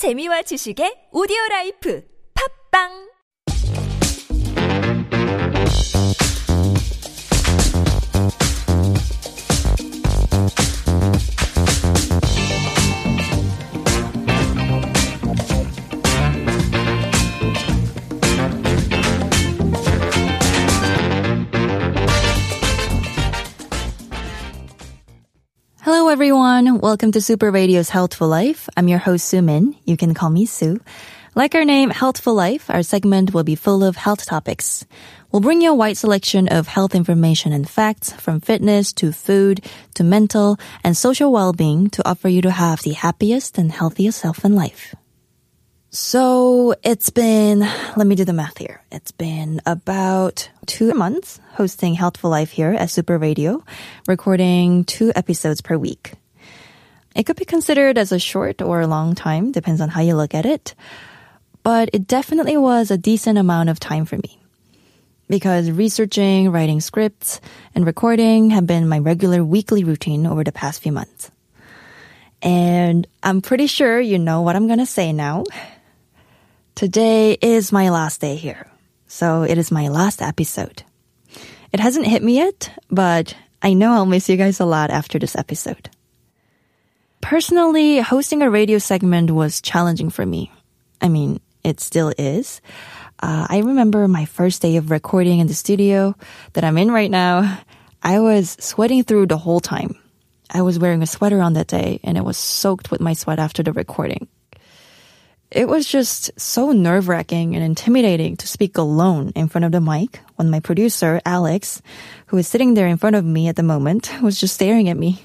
재미와 지식의 오디오 라이프. 팝빵 Hello everyone. Welcome to Super Radio's Healthful Life. I'm your host Sumin. You can call me Sue. Like our name, Healthful Life, our segment will be full of health topics. We'll bring you a wide selection of health information and facts from fitness to food to mental and social well-being to offer you to have the happiest and healthiest self in life. So it's been, let me do the math here. It's been about two months hosting Healthful Life here at Super Radio, recording two episodes per week. It could be considered as a short or a long time, depends on how you look at it. But it definitely was a decent amount of time for me. Because researching, writing scripts, and recording have been my regular weekly routine over the past few months. And I'm pretty sure you know what I'm gonna say now. Today is my last day here. So it is my last episode. It hasn't hit me yet, but I know I'll miss you guys a lot after this episode. Personally, hosting a radio segment was challenging for me. I mean, it still is. Uh, I remember my first day of recording in the studio that I'm in right now. I was sweating through the whole time. I was wearing a sweater on that day and it was soaked with my sweat after the recording. It was just so nerve wracking and intimidating to speak alone in front of the mic when my producer, Alex, who is sitting there in front of me at the moment, was just staring at me,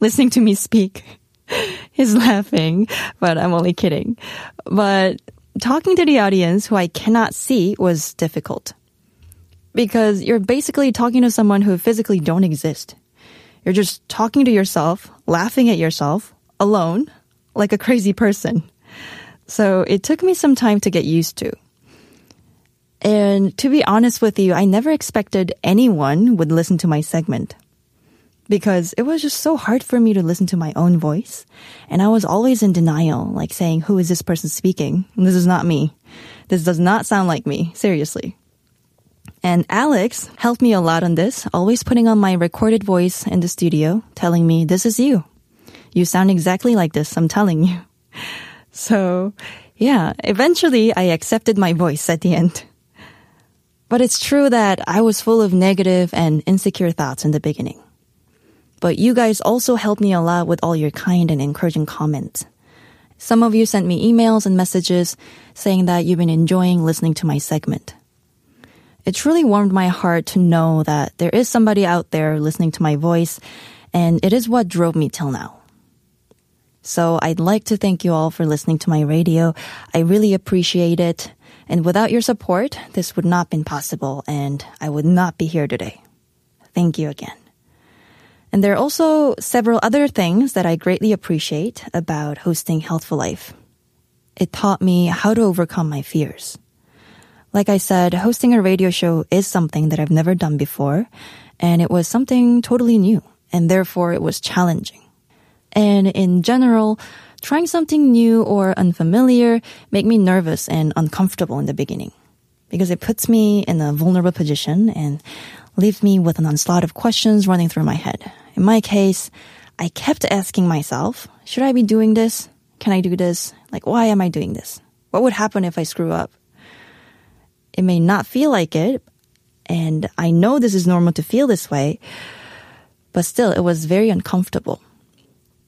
listening to me speak. He's laughing, but I'm only kidding. But talking to the audience who I cannot see was difficult. Because you're basically talking to someone who physically don't exist. You're just talking to yourself, laughing at yourself, alone, like a crazy person. So it took me some time to get used to. And to be honest with you, I never expected anyone would listen to my segment. Because it was just so hard for me to listen to my own voice. And I was always in denial, like saying, who is this person speaking? This is not me. This does not sound like me. Seriously. And Alex helped me a lot on this, always putting on my recorded voice in the studio, telling me, this is you. You sound exactly like this, I'm telling you. So, yeah, eventually I accepted my voice at the end. But it's true that I was full of negative and insecure thoughts in the beginning. But you guys also helped me a lot with all your kind and encouraging comments. Some of you sent me emails and messages saying that you've been enjoying listening to my segment. It truly warmed my heart to know that there is somebody out there listening to my voice, and it is what drove me till now. So I'd like to thank you all for listening to my radio. I really appreciate it. And without your support, this would not been possible and I would not be here today. Thank you again. And there are also several other things that I greatly appreciate about hosting Healthful Life. It taught me how to overcome my fears. Like I said, hosting a radio show is something that I've never done before, and it was something totally new, and therefore it was challenging. And in general, trying something new or unfamiliar make me nervous and uncomfortable in the beginning because it puts me in a vulnerable position and leaves me with an onslaught of questions running through my head. In my case, I kept asking myself, should I be doing this? Can I do this? Like, why am I doing this? What would happen if I screw up? It may not feel like it, and I know this is normal to feel this way, but still, it was very uncomfortable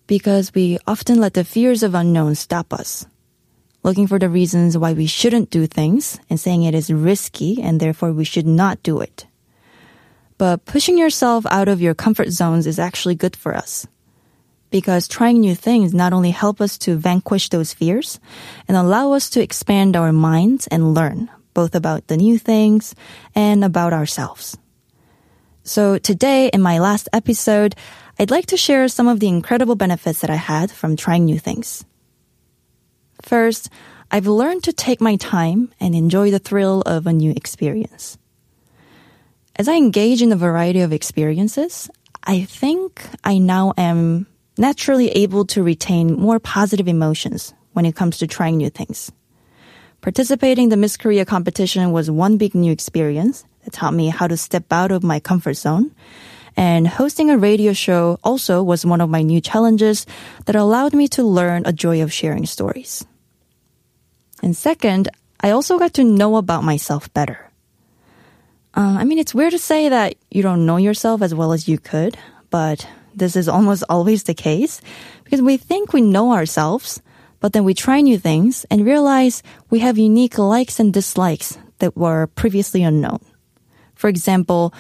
because we often let the fears of unknown stop us. Looking for the reasons why we shouldn't do things and saying it is risky and therefore we should not do it. But pushing yourself out of your comfort zones is actually good for us. Because trying new things not only help us to vanquish those fears and allow us to expand our minds and learn both about the new things and about ourselves. So today in my last episode, I'd like to share some of the incredible benefits that I had from trying new things. First, I've learned to take my time and enjoy the thrill of a new experience. As I engage in a variety of experiences, I think I now am naturally able to retain more positive emotions when it comes to trying new things. Participating in the Miss Korea competition was one big new experience that taught me how to step out of my comfort zone. And hosting a radio show also was one of my new challenges that allowed me to learn a joy of sharing stories. And second, I also got to know about myself better. Uh, I mean, it's weird to say that you don't know yourself as well as you could, but this is almost always the case because we think we know ourselves, but then we try new things and realize we have unique likes and dislikes that were previously unknown. For example,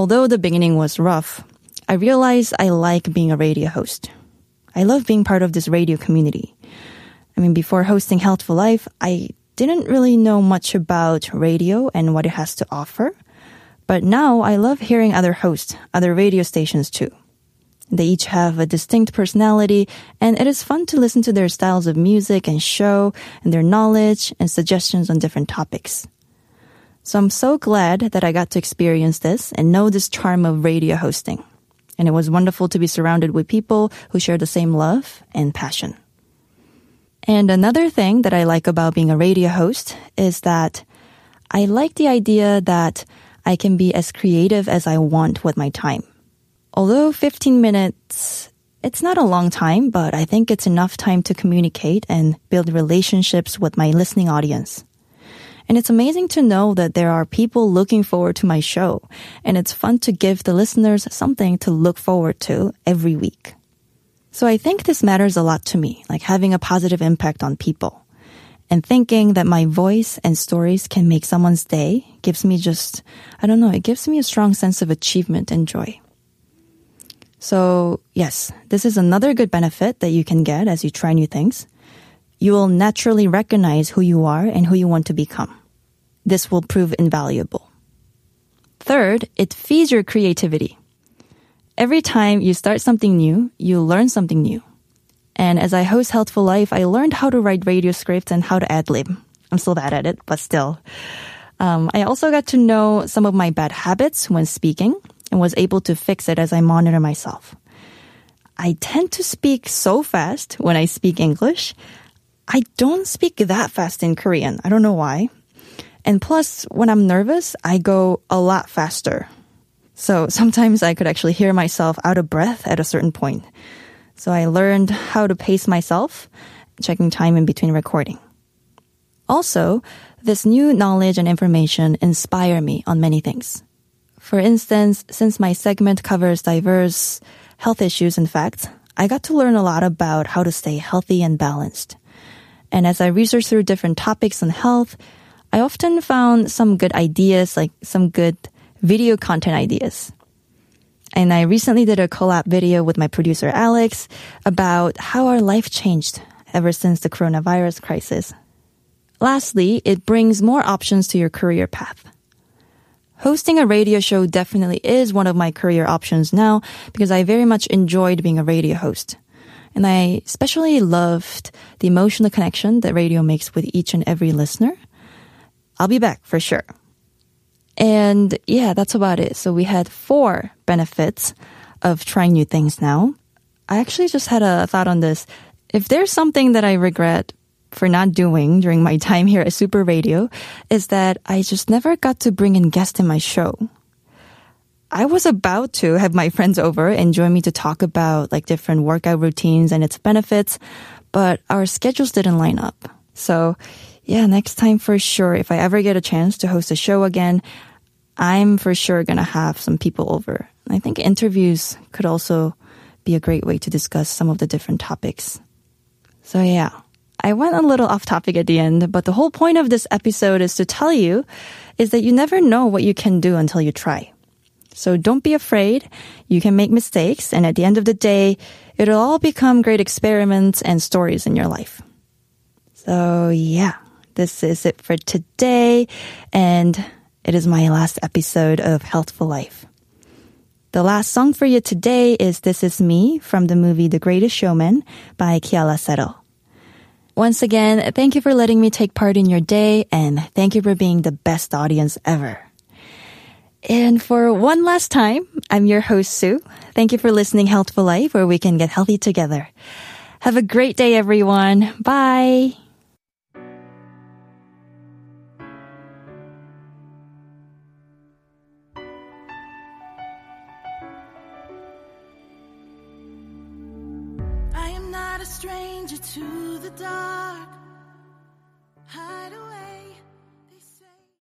although the beginning was rough, I realized I like being a radio host. I love being part of this radio community. I mean, before hosting Healthful Life, I didn't really know much about radio and what it has to offer. But now I love hearing other hosts, other radio stations too. They each have a distinct personality, and it is fun to listen to their styles of music and show, and their knowledge and suggestions on different topics. So I'm so glad that I got to experience this and know this charm of radio hosting. And it was wonderful to be surrounded with people who share the same love and passion. And another thing that I like about being a radio host is that I like the idea that I can be as creative as I want with my time. Although 15 minutes, it's not a long time, but I think it's enough time to communicate and build relationships with my listening audience. And it's amazing to know that there are people looking forward to my show, and it's fun to give the listeners something to look forward to every week. So I think this matters a lot to me, like having a positive impact on people. And thinking that my voice and stories can make someone's day gives me just, I don't know, it gives me a strong sense of achievement and joy. So, yes, this is another good benefit that you can get as you try new things. You will naturally recognize who you are and who you want to become. This will prove invaluable. Third, it feeds your creativity. Every time you start something new, you learn something new. And as I host Healthful Life, I learned how to write radio scripts and how to ad lib. I'm still bad at it, but still. Um, I also got to know some of my bad habits when speaking and was able to fix it as I monitor myself. I tend to speak so fast when I speak English. I don't speak that fast in Korean. I don't know why. And plus, when I'm nervous, I go a lot faster. So sometimes I could actually hear myself out of breath at a certain point. So I learned how to pace myself, checking time in between recording. Also, this new knowledge and information inspire me on many things. For instance, since my segment covers diverse health issues and facts, I got to learn a lot about how to stay healthy and balanced. And as I researched through different topics on health, I often found some good ideas, like some good video content ideas. And I recently did a collab video with my producer Alex about how our life changed ever since the coronavirus crisis. Lastly, it brings more options to your career path. Hosting a radio show definitely is one of my career options now because I very much enjoyed being a radio host. And I especially loved the emotional connection that radio makes with each and every listener. I'll be back for sure. And yeah, that's about it. So we had four benefits of trying new things now. I actually just had a thought on this. If there's something that I regret for not doing during my time here at Super Radio is that I just never got to bring in guests in my show. I was about to have my friends over and join me to talk about like different workout routines and its benefits, but our schedules didn't line up. So yeah, next time for sure, if I ever get a chance to host a show again, I'm for sure gonna have some people over. I think interviews could also be a great way to discuss some of the different topics. So yeah, I went a little off topic at the end, but the whole point of this episode is to tell you is that you never know what you can do until you try. So don't be afraid. You can make mistakes and at the end of the day, it'll all become great experiments and stories in your life. So yeah, this is it for today and it is my last episode of Healthful Life. The last song for you today is This Is Me from the movie The Greatest Showman by Keala Settle. Once again, thank you for letting me take part in your day and thank you for being the best audience ever. And for one last time, I'm your host, Sue. Thank you for listening Healthful Life where we can get healthy together. Have a great day, everyone. Bye.